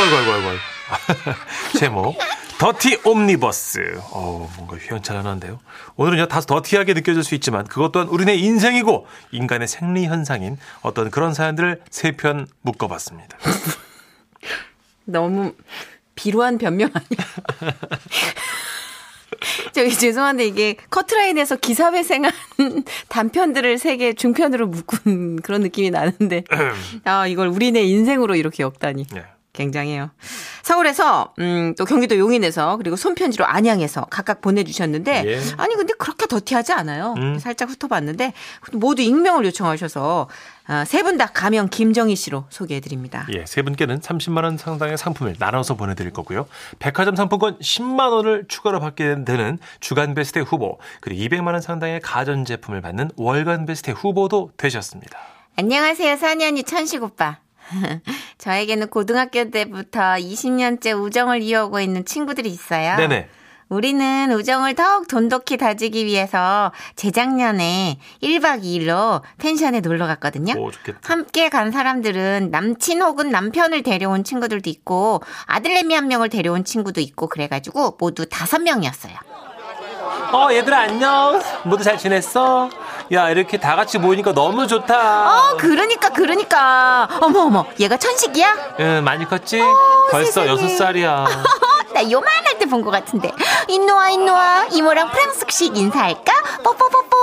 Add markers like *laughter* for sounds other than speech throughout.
아이고, 아이고, 아이고. *laughs* 제목. 더티 옴니버스. 어 뭔가 휘황찬란한데요. 오늘은요, 다소 더티하게 느껴질 수 있지만 그것 또한 우리네 인생이고 인간의 생리 현상인 어떤 그런 사연들을 세 편 묶어봤습니다. *laughs* 너무 비루한 변명 아니야? *laughs* 저기 죄송한데 이게 커트라인에서 기사회생한 단편들을 세 개 중편으로 묶은 그런 느낌이 나는데 아 이걸 우리네 인생으로 이렇게 엮다니 네. 굉장해요. 서울에서 음, 또 경기도 용인에서 그리고 손편지로 안양에서 각각 보내주셨는데 예. 아니 근데 그렇게 더티하지 않아요. 음. 살짝 훑어봤는데 모두 익명을 요청하셔서 아, 세분 다 가명 김정희 씨로 소개해드립니다. 예, 세 분께는 30만 원 상당의 상품을 나눠서 보내드릴 거고요. 백화점 상품권 10만 원을 추가로 받게 되는 주간 베스트 후보, 그리고 200만 원 상당의 가전 제품을 받는 월간 베스트 후보도 되셨습니다. 안녕하세요, 사니 언니 천식 오빠. *laughs* 저에게는 고등학교 때부터 20년째 우정을 이어오고 있는 친구들이 있어요. 네네. 우리는 우정을 더욱 돈독히 다지기 위해서 재작년에 1박 2일로 펜션에 놀러 갔거든요. 오, 좋겠다. 함께 간 사람들은 남친 혹은 남편을 데려온 친구들도 있고 아들내미 한 명을 데려온 친구도 있고 그래가지고 모두 다섯 명이었어요. 어, 얘들아, 안녕. 모두 잘 지냈어? 야, 이렇게 다 같이 모이니까 너무 좋다. 어, 그러니까, 그러니까. 어머, 어머, 얘가 천식이야? 응, 많이 컸지? 벌써 세상에. 여섯 살이야. *laughs* 나 요만할 때 본 것 같은데. 인노아, 인노아. 이모랑 프랑스식 인사할까? 뽀뽀뽀뽀.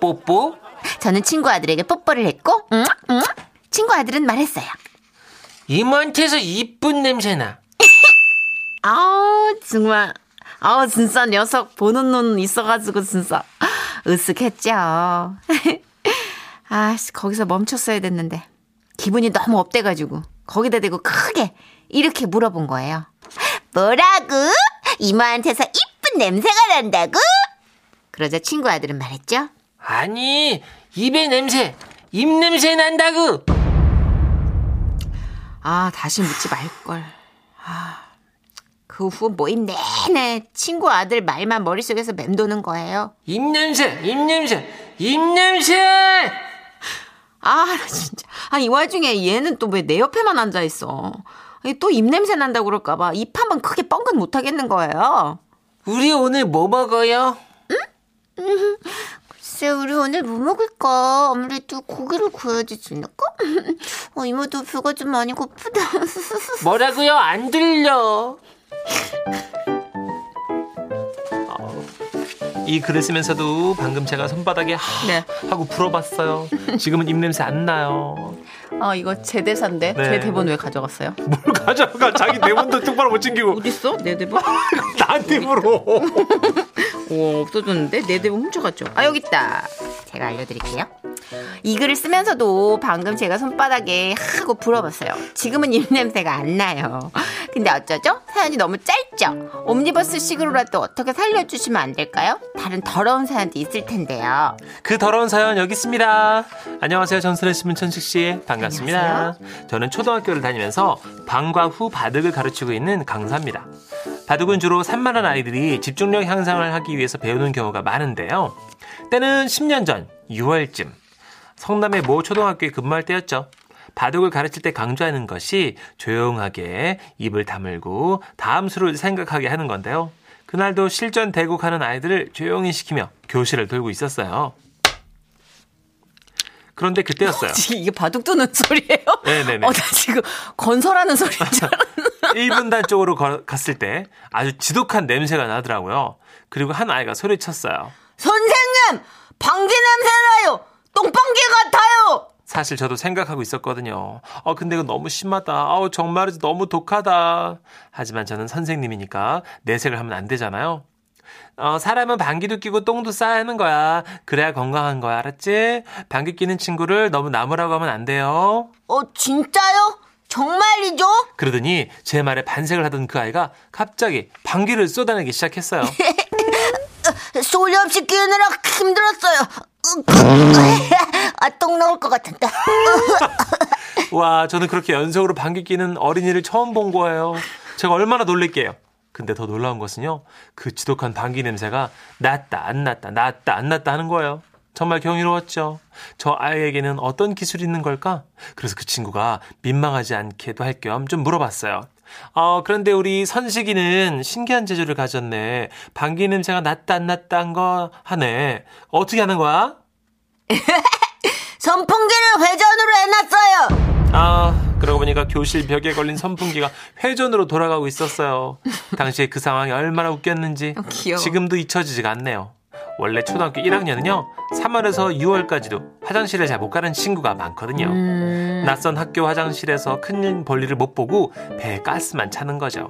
뽀뽀? 저는 친구 아들에게 뽀뽀를 했고, 응, 응. 친구 아들은 말했어요. 이모한테서 이쁜 냄새나. *laughs* 아우, 정말. 아우, 진짜 녀석 보는 눈 있어가지고, 진짜. 으쓱했죠. *laughs* 아씨, 거기서 멈췄어야 됐는데. 기분이 너무 업돼가지고. 거기다 대고 크게 이렇게 물어본 거예요. 뭐라고? 이모한테서 이쁜 냄새가 난다고? 그러자 친구 아들은 말했죠. 아니, 입에 냄새, 입 냄새 난다고. 아, 다시 묻지 말걸. 아, 그 후 모임 내내 친구 아들 말만 머릿속에서 맴도는 거예요. 입 냄새, 입 냄새, 입 냄새! 아, 나 진짜. 아, 이 와중에 얘는 또 왜 내 옆에만 앉아있어. 또 입냄새 난다고 그럴까봐 입 한 번 크게 뻥긋 못 하겠는 거예요. 우리 오늘 뭐 먹어요? 글쎄, 우리 오늘 뭐 먹을까? 아무래도 고기를 구워야 되지 않을까? 어, 이모도 배가 좀 많이 고프다. 뭐라고요? 안 들려. 이 글을 쓰면서도 방금 제가 손바닥에 하 네. 하고 불어봤어요. 지금은 입냄새 안 나요. 아, 이거 제 대사인데? 네. 제 대본 왜 가져갔어요? 뭘 가져가? 자기 대본도 똑바로 못 챙기고 어딨어? 내 대본? *laughs* 나한테 물어. 오, 없어졌는데? 내 대본 훔쳐갔죠? 아, 여기 있다. 제가 알려드릴게요. 이 글을 쓰면서도 방금 제가 손바닥에 하고 불어봤어요. 지금은 입냄새가 안 나요. 근데 어쩌죠? 사연이 너무 짧죠? 옴니버스 식으로라도 어떻게 살려주시면 안 될까요? 다른 더러운 사연도 있을 텐데요. 그 더러운 사연 여기 있습니다. 안녕하세요. 전설의 신문 천식 씨. 반갑습니다. 저는 초등학교를 다니면서 방과 후 바둑을 가르치고 있는 강사입니다. 바둑은 주로 산만한 아이들이 집중력 향상을 하기 위해서 배우는 경우가 많은데요. 때는 10년 전 6월쯤 성남의 모 초등학교에 근무할 때였죠. 바둑을 가르칠 때 강조하는 것이 조용하게 입을 다물고 다음 수를 생각하게 하는 건데요. 그날도 실전 대국하는 아이들을 조용히 시키며 교실을 돌고 있었어요. 그런데 그때였어요. 이게 바둑 두는 소리예요? 네네네. 어, 나 지금 건설하는 소리인 줄 알았는데. *laughs* 1분단 쪽으로 거- 갔을 때 아주 지독한 냄새가 나더라고요. 그리고 한 아이가 소리쳤어요. 선생님! 방귀 냄새 나요! 똥방귀 같아요! 사실 저도 생각하고 있었거든요. 어, 근데 이거 너무 심하다. 아우, 정말이지 너무 독하다. 하지만 저는 선생님이니까 내색을 하면 안 되잖아요. 어, 사람은 방귀도 끼고 똥도 싸야 하는 거야. 그래야 건강한 거야. 알았지? 방귀 끼는 친구를 너무 나무라고 하면 안 돼요. 어, 진짜요? 정말이죠? 그러더니 제 말에 반색을 하던 그 아이가 갑자기 방귀를 쏟아내기 시작했어요. *laughs* 소리 없이 끼느라 힘들었어요. 아, 똥 나올 것 같은데. 와, 저는 그렇게 연속으로 방귀 끼는 어린이를 처음 본 거예요. 제가 얼마나 놀랄게요. 근데 더 놀라운 것은요. 그 지독한 방귀 냄새가 났다, 안 났다, 났다, 안 났다 하는 거예요. 정말 경이로웠죠. 저 아이에게는 어떤 기술이 있는 걸까? 그래서 그 친구가 민망하지 않게도 할 겸 좀 물어봤어요. 어, 그런데 우리 선식이는 신기한 재주를 가졌네. 방귀 냄새가 났다 안 났다 한 거 하네. 어떻게 하는 거야? *laughs* 선풍기를 회전으로 해놨어요. 아, 그러고 보니까 교실 벽에 걸린 선풍기가 회전으로 돌아가고 있었어요. 당시에 그 상황이 얼마나 웃겼는지 어, 귀여워. 지금도 잊혀지지가 않네요. 원래 초등학교 1학년은요, 3월에서 6월까지도 화장실에 잘못 가는 친구가 많거든요. 음, 낯선 학교 화장실에서 큰 볼일을 못 보고 배에 가스만 차는 거죠.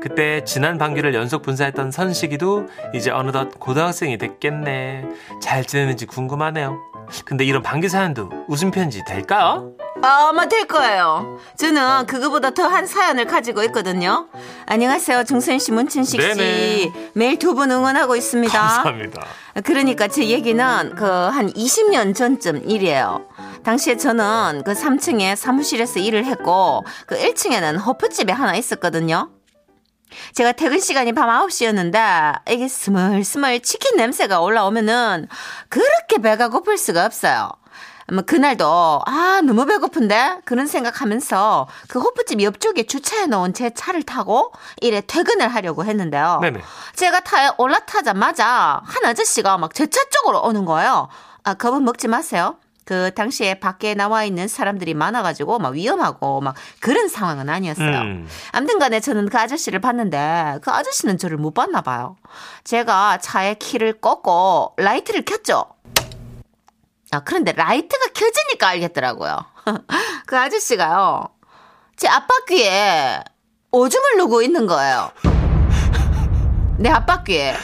그때 지난 방귀를 연속 분사했던 선식이도 이제 어느덧 고등학생이 됐겠네. 잘 지내는지 궁금하네요. 근데 이런 방귀 사연도 웃음 편지 될까요? 아마 될 거예요. 저는 그거보다 더 한 사연을 가지고 있거든요. 안녕하세요. 정선 씨, 문춘식 씨. 네네. 매일 두 분 응원하고 있습니다. 감사합니다. 그러니까 제 얘기는 그 한 20년 전쯤 일이에요. 당시에 저는 그 3층에 사무실에서 일을 했고 그 1층에는 호프집이 하나 있었거든요. 제가 퇴근 시간이 밤 9시였는데 이게 스멀스멀 치킨 냄새가 올라오면은 그렇게 배가 고플 수가 없어요. 뭐 그날도 아 너무 배고픈데 그런 생각하면서 그 호프집 옆쪽에 주차해 놓은 제 차를 타고 일에 퇴근을 하려고 했는데요. 네네. 제가 타에 올라타자마자 한 아저씨가 막 제 차 쪽으로 오는 거예요. 아, 겁은 먹지 마세요. 그 당시에 밖에 나와 있는 사람들이 많아가지고 막 위험하고 막 그런 상황은 아니었어요. 음. 아무튼 간에 저는 그 아저씨를 봤는데 그 아저씨는 저를 못 봤나 봐요. 제가 차에 키를 꽂고 라이트를 켰죠. 아, 그런데 라이트가 켜지니까 알겠더라고요. *laughs* 그 아저씨가요. 제 앞바퀴에 오줌을 누고 있는 거예요. 내 앞바퀴에.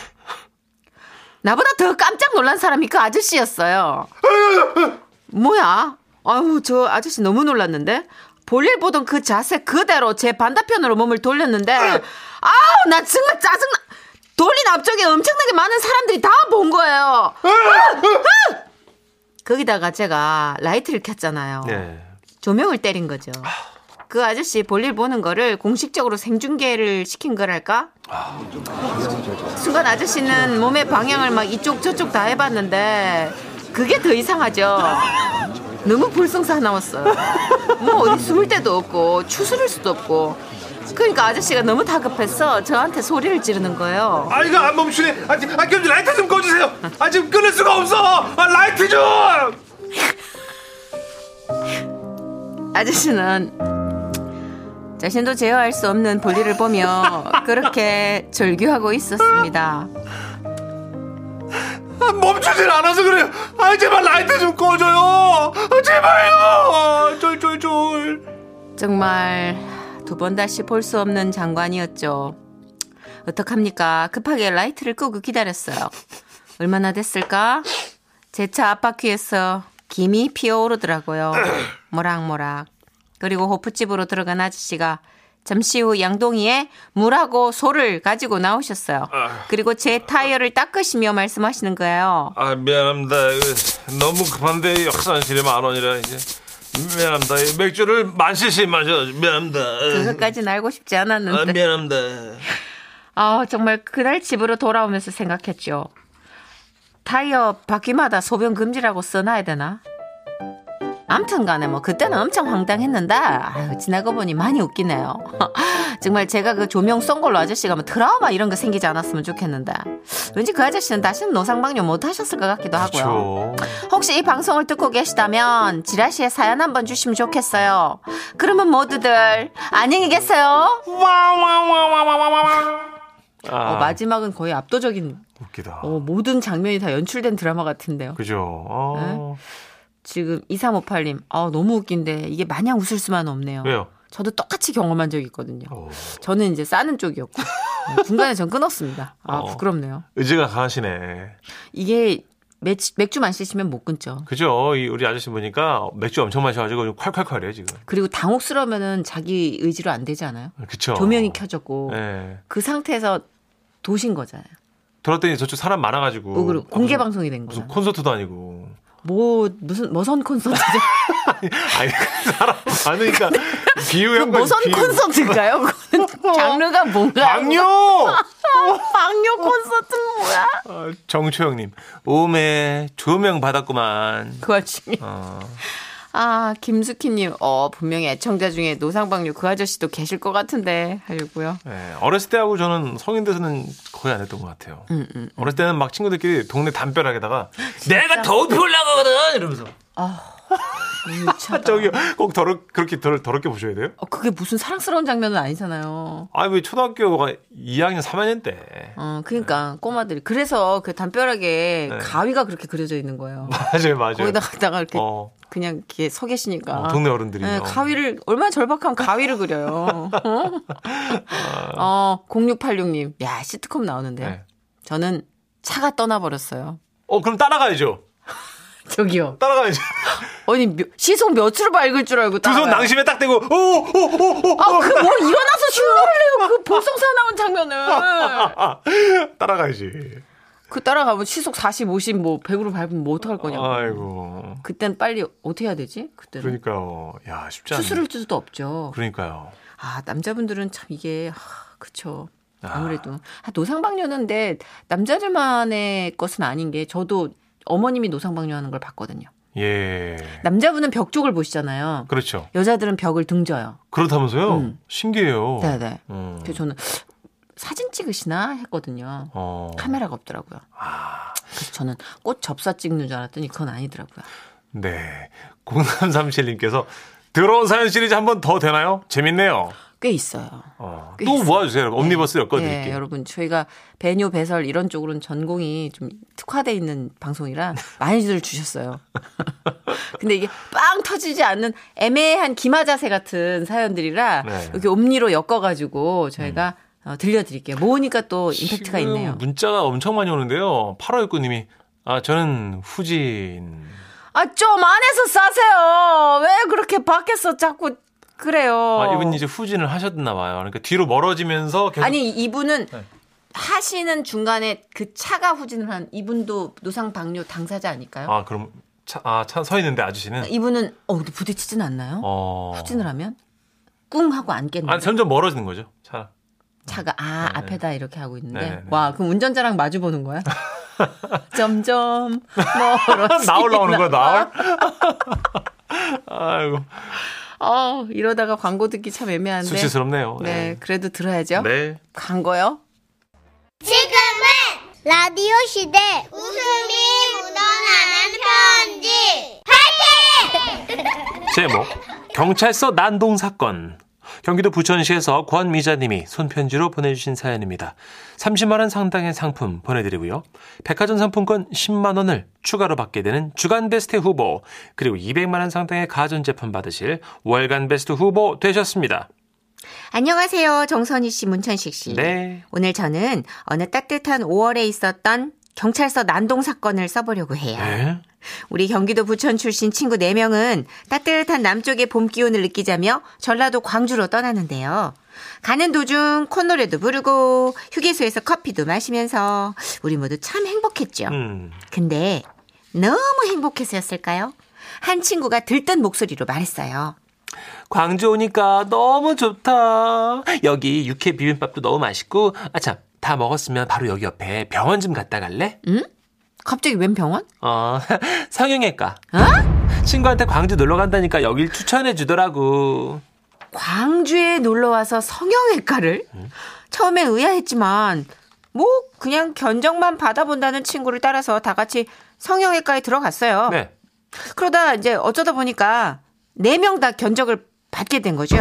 나보다 더 깜짝 놀란 사람이 그 아저씨였어요. 뭐야? 아유, 저 아저씨 너무 놀랐는데? 볼일 보던 그 자세 그대로 제 반대편으로 몸을 돌렸는데, 아우, 나 정말 짜증나! 돌린 앞쪽에 엄청나게 많은 사람들이 다 본 거예요. 거기다가 제가 라이트를 켰잖아요. 네. 조명을 때린 거죠. 그 아저씨 볼일 보는 거를 공식적으로 생중계를 시킨 거랄까? 순간 아저씨는 몸의 방향을 막 이쪽 저쪽 다 해봤는데 그게 더 이상하죠. 너무 볼썽사나웠어요. 뭐 어디 숨을 데도 없고 추스를 수도 없고. 그러니까 아저씨가 너무 다급해서 저한테 소리를 지르는 거예요. 아 이거 안 멈추네. 아, 지- 아 그럼 라이트 좀 꺼주세요. 아 지금 끊을 수가 없어. 아 라이트 좀. 아저씨는 자신도 제어할 수 없는 볼일을 보며 그렇게 절규하고 있었습니다. 아, 멈추질 않아서 그래요. 아 제발 라이트 좀 꺼줘요. 아, 제발요. 쫄쫄쫄. 정말 두 번 다시 볼 수 없는 장관이었죠. 어떡합니까? 급하게 라이트를 끄고 기다렸어요. 얼마나 됐을까? 제 차 앞바퀴에서 김이 피어오르더라고요. 모락모락. 그리고 호프집으로 들어간 아저씨가 잠시 후 양동이에 물하고 소를 가지고 나오셨어요. 그리고 제 타이어를 닦으시며 말씀하시는 거예요. 아 미안합니다. 너무 급한데 역산실에 만 원이라 이제 미안합니다. 이 맥주를 만 cc 마셔. 미안합니다. 그것까지는 알고 싶지 아, 않았는데. 미안합니다. 아, 정말 그날 집으로 돌아오면서 생각했죠. 타이어 바퀴마다 소변 금지라고 써놔야 되나? 암튼 간에 뭐 그때는 엄청 황당했는데 아유, 지나고 보니 많이 웃기네요. *laughs* 정말 제가 그 조명 쏜 걸로 아저씨가 뭐 트라우마 이런 거 생기지 않았으면 좋겠는데 왠지 그 아저씨는 다시는 노상방뇨 못 하셨을 것 같기도 하고요. 그렇죠. 혹시 이 방송을 듣고 계시다면 지라시에 사연 한번 주시면 좋겠어요. 그러면 모두들 안녕히 계세요. 아, 어, 마지막은 거의 압도적인 웃기다. 어, 모든 장면이 다 연출된 드라마 같은데요. 그죠. 어. 지금 2358님, 아, 너무 웃긴데 이게 마냥 웃을 수만 없네요. 왜요? 저도 똑같이 경험한 적이 있거든요. 어. 저는 이제 싸는 쪽이었고 네, 중간에 전 끊었습니다. 아 어. 부끄럽네요. 의지가 강하시네. 이게 맥주, 맥주만 씻으면 못 끊죠. 그죠. 이 우리 아저씨 보니까 맥주 엄청 마셔가지고 좀 콸콸콸해요 지금. 그리고 당혹스러우면은 자기 의지로 안 되지 않아요? 그쵸. 조명이 켜졌고 예. 그 상태에서 도신 거잖아요. 돌았더니 저쪽 사람 많아가지고. 어, 공개 방송이 된 거잖아요. 콘서트도 아니고. 뭐 무슨 머선 콘서트죠? *laughs* 아니 사람 많으니까 비유한 그. 머선 비유. 콘서트인가요? *laughs* 장르가 뭔가? 방요. 방요 콘서트는 뭐야? 아, 정초영님, 오메, 조명 받았구만. 그 와중에. 어, 아, 김수키님, 어, 분명히 애청자 중에 노상방뇨 그 아저씨도 계실 것 같은데, 하려고요. 네, 어렸을 때하고 저는 성인 돼서는 거의 안 했던 것 같아요. 음, 음. 어렸을 때는 막 친구들끼리 동네 담벼락에다가 내가 더욱이 올라가거든! 이러면서. 미쳤다. *laughs* 저기 꼭 더럽, 그렇게 더럽, 더럽게 보셔야 돼요? 어, 그게 무슨 사랑스러운 장면은 아니잖아요. 아니, 왜 초등학교가 2학년, 3학년 때. 어, 그러니까 꼬마들이 그래서 그 담벼락에 네. 가위가 그렇게 그려져 있는 거예요. *laughs* 맞아요, 맞아요. 거기다 갖다가 이렇게 어, 그냥 이렇게 서 계시니까. 어, 동네 어른들이. 네, 어. 가위를 얼마나 절박하면 가위를 그려요. *laughs* 어? 어, 0686님. 야, 시트콤 나오는데요. 네. 저는 차가 떠나버렸어요. 어, 그럼 따라가야죠. *laughs* 저기요. 따라가야죠. *laughs* 아니, 몇- 시속 몇으로 밝을 줄 알고 두 손. 낭심에 딱 대고, 오, 오, 오, 오. 아, 그 뭐 일어나서 흉내를 내요. 그 볼성사 나온 장면을. 아, 따라가야지. 그 따라가면 시속 40, 50, 뭐 100으로 밟으면 뭐 어떡할 거냐고. 아이고. 그땐 빨리 어떻게 해야 되지? 그때는. 그러니까요. 야, 쉽지 않네. 수술을 수도 없죠. 그러니까요. 아, 남자분들은 참 이게, 아, 그쵸. 아. 아무래도. 아, 노상방뇨는데 남자들만의 것은 아닌 게 저도 어머님이 노상방뇨 하는 걸 봤거든요. 예. 남자분은 벽 쪽을 보시잖아요. 그렇죠. 여자들은 벽을 등져요. 그렇다면서요? 음. 신기해요. 네네. 음. 그래서 저는 사진 찍으시나 했거든요. 어. 카메라가 없더라고요. 아, 그래서 저는 꽃 접사 찍는 줄 알았더니 그건 아니더라고요. 네. 0337님께서 들어온 사연 시리즈 한 번 더 되나요? 재밌네요. 꽤 있어요. 어. 꽤 또 있어요. 모아주세요. 옴니버스 네, 엮어드릴게요. 여러분 저희가 배뇨 배설 이런 쪽으로는 전공이 좀 특화돼 있는 방송이라 많이들 주셨어요. *laughs* 근데 이게 빵 터지지 않는 애매한 기마 자세 같은 사연들이라 네. 이렇게 옴니로 엮어가지고 저희가 어, 들려드릴게요. 모으니까 또 임팩트가 있네요. 문자가 엄청 많이 오는데요. 8569님이 아, 저는 후진. 아 좀 안에서 싸세요. 왜 그렇게 밖에서 자꾸 그래요. 아, 이분 이제 후진을 하셨나 봐요. 그러니까 뒤로 멀어지면서 계속 아니 이분은 네. 하시는 중간에 그 차가 후진을 한 이분도 노상 방뇨 당사자 아닐까요? 아, 그럼 차, 아, 차 서 있는데 아저씨는 이분은 어 부딪히진 않나요? 어. 후진을 하면 꿍 하고 앉겠네. 아니, 점점 멀어지는 거죠. 차. 차가 아 네, 앞에다 이렇게 하고 있는데 네, 네. 와 그럼 운전자랑 마주 보는 거야? *laughs* 점점 멀어지. 나올 나오는 거야, 나올? *laughs* 아이고. 어 이러다가 광고 듣기 참 애매한데. 수치스럽네요. 네 그래도 들어야죠. 네. 광고요. 지금은 라디오 시대 웃음이 묻어나는 편지 제목 경찰서 난동 사건 경기도 부천시에서 권미자님이 손편지로 보내주신 사연입니다. 30만 원 상당의 상품 보내드리고요. 백화점 상품권 10만 원을 추가로 받게 되는 주간 베스트 후보 그리고 200만 원 상당의 가전제품 받으실 월간 베스트 후보 되셨습니다. 안녕하세요 정선희 씨 문천식 씨. 네. 오늘 저는 어느 따뜻한 5월에 있었던 경찰서 난동 사건을 써보려고 해요. 네. 우리 경기도 부천 출신 친구 4명은 따뜻한 남쪽의 봄 기운을 느끼자며 전라도 광주로 떠나는데요. 가는 도중 콧노래도 부르고 휴게소에서 커피도 마시면서 우리 모두 참 행복했죠. 음. 근데 너무 행복해서였을까요? 한 친구가 들뜬 목소리로 말했어요. 광주 오니까 너무 좋다. 여기 육회 비빔밥도 너무 맛있고 아참 다 먹었으면 바로 여기 옆에 병원 좀 갔다 갈래? 갑자기 웬 병원? 어, *laughs* 성형외과. 어? 친구한테 광주 놀러 간다니까 여길 추천해 주더라고. 광주에 놀러 와서 성형외과를 처음엔 의아했지만 뭐 그냥 견적만 받아본다는 친구를 따라서 다 같이 성형외과에 들어갔어요. 네. 그러다 이제 어쩌다 보니까 네 명 다 견적을 받게 된 거죠.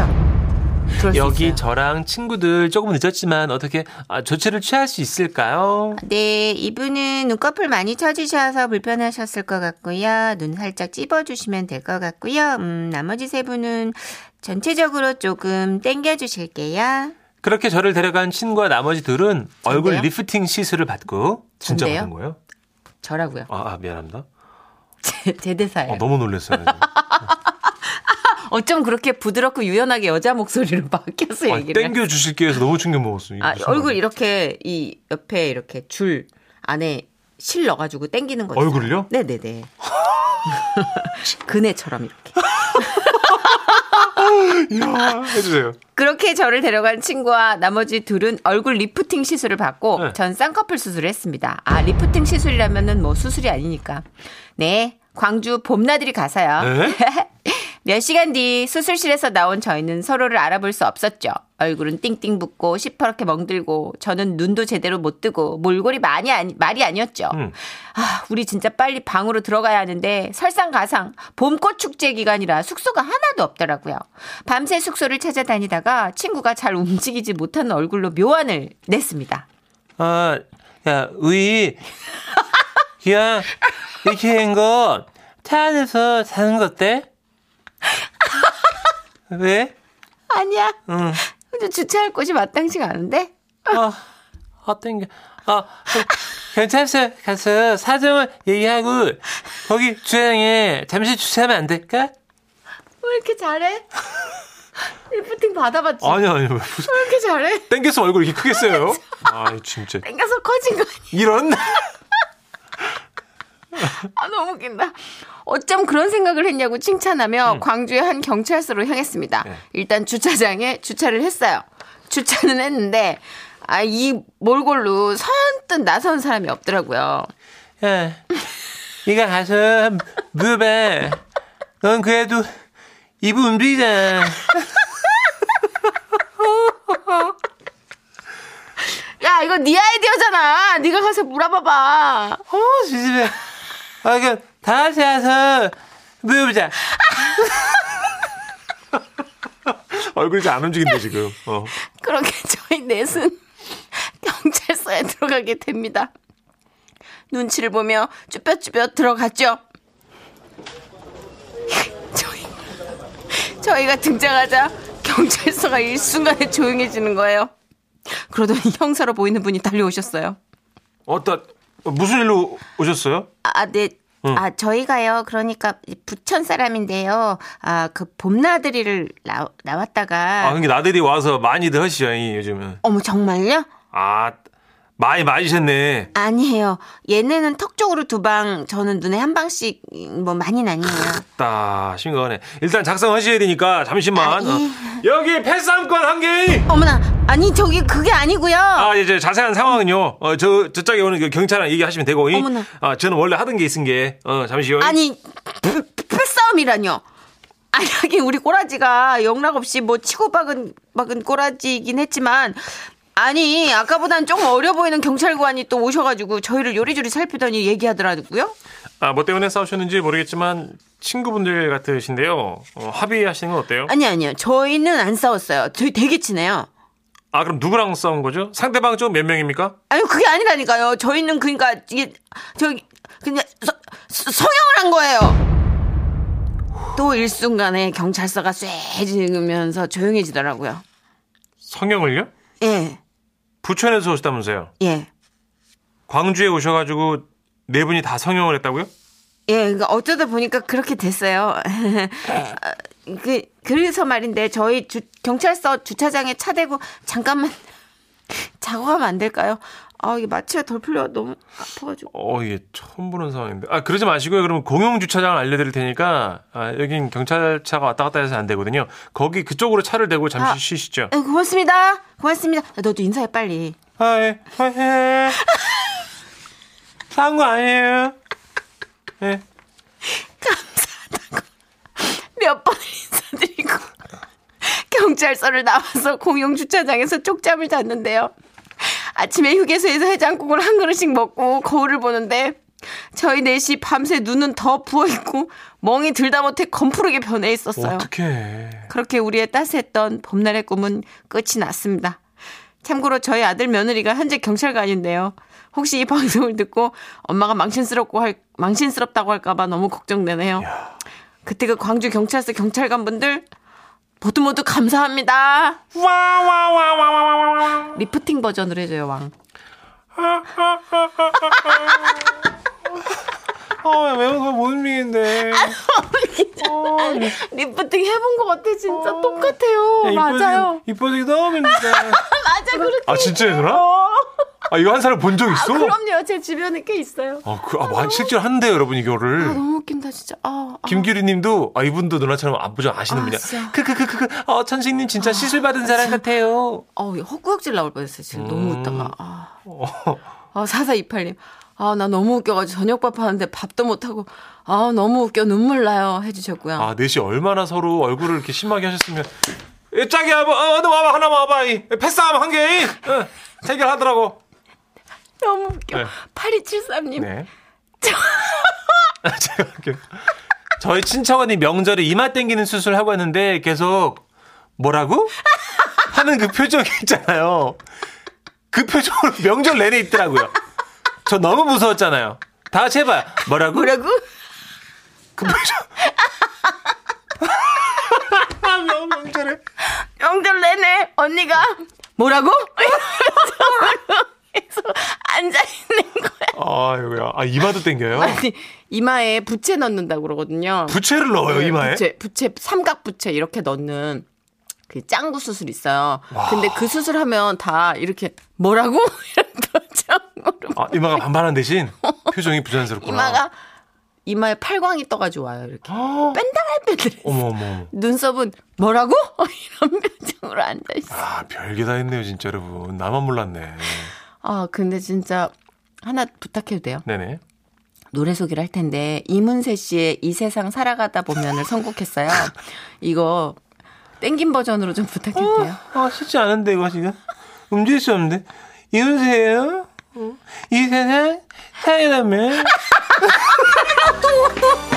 여기. 저랑 친구들 조금 늦었지만 어떻게 아, 조치를 취할 수 있을까요? 네, 이분은 눈꺼풀 많이 쳐지셔서 불편하셨을 것 같고요. 눈 살짝 찝어주시면 될 것 같고요. 음, 나머지 세 분은 전체적으로 조금 땡겨주실게요. 그렇게 저를 데려간 친구와 나머지 둘은 얼굴 전데요? 리프팅 시술을 받고 진짜? 받은 거예요? 저라고요. 아, 아, 미안합니다. *laughs* 제, 제 대사예요. 어, 너무 놀랐어요. *laughs* 어쩜 그렇게 부드럽고 유연하게 여자 목소리로 *laughs* 바뀌어서 아, 얘기를 해요? 땡겨 주실게요 해서 너무 충격 먹었어요. 아, 얼굴? 이렇게 이 옆에 이렇게 줄 안에 실 넣어가지고 땡기는 거죠. 얼굴을요? 네네네. *laughs* 그네처럼 이렇게. *laughs* 이야, 해주세요. 그렇게 저를 데려간 친구와 나머지 둘은 얼굴 리프팅 시술을 받고 네. 전 쌍꺼풀 수술을 했습니다. 아, 리프팅 시술이라면은 뭐 수술이 아니니까. 네. 광주 봄나들이 가서요. 네? 몇 시간 뒤 수술실에서 나온 저희는 서로를 알아볼 수 없었죠. 얼굴은 띵띵 붓고 시퍼렇게 멍들고 저는 눈도 제대로 못 뜨고 몰골이 많이 아니, 말이 아니었죠. 음. 아, 우리 진짜 빨리 방으로 들어가야 하는데 설상가상 봄꽃 축제 기간이라 숙소가 하나도 없더라고요. 밤새 숙소를 찾아다니다가 친구가 잘 움직이지 못하는 얼굴로 묘안을 냈습니다. 아, 야, 우리, 그냥, 이렇게 된 거, 차 안에서 자는 거 어때? 왜? 아니야. 응. 근데 주차할 곳이 마땅치가 않은데? 아, 어떤 게, 아, 경찰서 가서 사정을 얘기하고, 거기 주차장에 잠시 주차하면 안 될까? 왜 이렇게 잘해? 리프팅 받아봤지? 아니, 아니, 왜, 무슨, 왜 이렇게 잘해? 땡겨서 얼굴 이렇게 크겠어요? 아, 진짜. 땡겨서 커진 거 아니야? 이런? 아, 너무 웃긴다. 어쩜 그런 생각을 했냐고 칭찬하며 광주의 한 경찰서로 향했습니다. 네. 일단 주차장에 주차를 했어요. 주차는 했는데, 아, 이 몰골로 선뜻 나선 사람이 없더라고요. 야, 네가 가서 물어봐. 넌 그래도 입을 움직이잖아. 야, 이거 네 아이디어잖아. 네가 가서 물어봐봐. 어, 지집에. 아, 그, 다 같이 가서 물어보자. 얼굴이 잘 안 움직인다, 지금. 어. 그렇게 저희 넷은 경찰서에 들어가게 됩니다. 눈치를 보며 쭈뼛쭈뼛 들어갔죠. 저희, 저희가 등장하자 경찰서가 일순간에 조용해지는 거예요. 그러더니 형사로 보이는 분이 달려오셨어요. 어따, 무슨 일로 오셨어요? 아, 네. 아, 저희가요, 그러니까, 부천 사람인데요. 아, 그, 봄나들이를 나, 나왔다가. 아, 그러니까 나들이 와서 많이들 하시죠, 이 요즘은. 어머, 정말요? 아, 많이 맞으셨네. 아니에요. 얘네는 턱 쪽으로 두 방, 저는 눈에 한 방씩, 뭐, 많이는 아니에요. 따, 심각하네. 일단 작성하셔야 되니까, 잠시만. 아, 예. 어. 여기 패스함권 한 개! 어머나, 아니, 저기, 그게 아니고요. 아, 이제 자세한 상황은요. 어, 저, 저쪽에 오는 그 경찰랑 얘기하시면 되고. 이. 어머나. 아, 저는 원래 하던 게 있은 게, 어, 잠시요. 아니, 푸- 풀싸움이라뇨. 아니, 하긴 우리 꼬라지가 영락 없이 뭐 치고 박은, 박은 꼬라지이긴 했지만, 아니, 아까보단 좀 어려 보이는 경찰관이 또 오셔가지고 저희를 요리조리 살피더니 얘기하더라고요. 아, 뭐 때문에 싸우셨는지 모르겠지만, 친구분들 같으신데요. 어, 합의하시는 건 어때요? 아니, 아니요. 저희는 안 싸웠어요. 저희 되게 친해요. 아, 그럼 누구랑 싸운 거죠? 상대방 좀몇 명입니까? 아니, 그게 아니라니까요. 저희는 그러니까, 이게, 저기, 그냥, 서, 서- 성형을 한 거예요. 또 일순간에 경찰서가 쇠지면서 조용해지더라고요. 성형을요? 예, 부천에서 오셨다면서요? 예. 광주에 오셔가지고 네 분이 다 성형을 했다고요? 예, 그러니까 어쩌다 보니까 그렇게 됐어요. 아, *laughs* 그, 그래서 말인데, 저희 주, 경찰서 주차장에 차 대고 잠깐만 *laughs* 자고 가면 안 될까요? 아, 이게 마취가 덜 풀려 너무 아파가지고. 어, 이게 처음 보는 상황인데. 아, 그러지 마시고요. 그러면 공용 주차장을 알려드릴 테니까, 아, 여긴 경찰차가 왔다 갔다 해서 안 되거든요. 거기 그쪽으로 차를 대고 잠시 아. 쉬시죠. 예, 고맙습니다. 고맙습니다. 야, 너도 인사해, 빨리. 아, 예. 아, 예. 사거 아니에요. 예. 몇 번을 인사드리고 경찰서를 나와서 공용 주차장에서 쪽잠을 잤는데요. 아침에 휴게소에서 해장국을 한 그릇씩 먹고 거울을 보는데 저희 넷이 밤새 눈은 더 부어있고 멍이 들다 못해 검푸르게 변해 있었어요. 어떡해. 그렇게 우리의 따스했던 봄날의 꿈은 끝이 났습니다. 참고로 저희 아들 며느리가 현재 경찰관인데요. 혹시 이 방송을 듣고 엄마가 망신스럽고 할, 망신스럽다고 할까봐 너무 걱정되네요. 그때 그 광주 경찰서 경찰관 분들 모두 모두 감사합니다. 리프팅 버전으로 해줘요, 왕. *laughs* 아, 매운 거못 움직이는데. 리프팅 해본 것 같아, 진짜 똑같아요. 맞아요. 이뻐지기 너무 힘들다. *laughs* 맞아, 그렇게. 아, 진짜 얘들아? 어. 아, 이거 한 사람 본 적 있어? 그럼요. 제 주변에 꽤 있어요. 아, 그, 아, 많이 실제로 한대요, 여러분, 아, 이거를. 너무 웃긴다, 진짜. 아, 아. 김규리 님도, 아, 이분도 누나처럼 안부좀 아시는 아, 분이야. 진짜. 그, 그, 그, 그, 그, 어, 천식님 진짜 시술 받은 사람 같아요. 어, 헛구역질 나올 뻔 했어요. 지금 너무 음. 웃다가. 아, 어, 아 4428님. 아, 나 너무 웃겨가지고 저녁밥 하는데 밥도 못하고, 아, 너무 웃겨. 눈물 나요. 해주셨고요. 아, 넷이 얼마나 서로 얼굴을 이렇게 심하게 하셨으면. 예, 짝이야, 뭐, 어, 너 와봐, 하나 와봐. 이. 패스하면 한 개, 이. 어, 해결하더라고. 너무 웃겨. 네. 8273님. 네. *laughs* 제가 이렇게 저희 친척 언니 명절에 이마 땡기는 수술 하고 왔는데 계속 뭐라고 하는 그 표정 있잖아요. 그 표정으로 명절 내내 있더라고요. 저 너무 무서웠잖아요. 다 같이 해봐요. 뭐라고? 뭐라고? 그 표정. 아, *laughs* 명- 명절에. 명절 내내 언니가 뭐라고? *laughs* 그래서 앉아있는 거야. 아이고야. 아, 이마도 땡겨요? *laughs* 아니, 이마에 부채 넣는다고 그러거든요. 부채를 넣어요, 이마에? 부채, 부채, 삼각 부채 이렇게 넣는 그 짱구 수술 있어요. 근데 그 수술하면 다 이렇게 뭐라고? *laughs* 이런 표정으로. 아, 이마가 반반한 대신 표정이 부자연스럽구나. 이마가 이마에 팔광이 떠가지고 와요. 이렇게 어, 뺀달뺀달. 어머, 어머, 어머. 눈썹은 뭐라고? *laughs* 이런 표정으로 앉아 있어. 아, 별게 다 했네요, 진짜 여러분. 나만 몰랐네. 아 근데 진짜 하나 부탁해도 돼요? 네네. 노래 소개를 할 텐데 이문세 씨의 이 세상 살아가다 보면을 선곡했어요. 이거 땡긴 버전으로 좀 부탁해도 돼요? 아, 쉽지 않은데, 이거 지금. 움직일 수 없는데. 이은세예요 이 세상 살아가면 *laughs*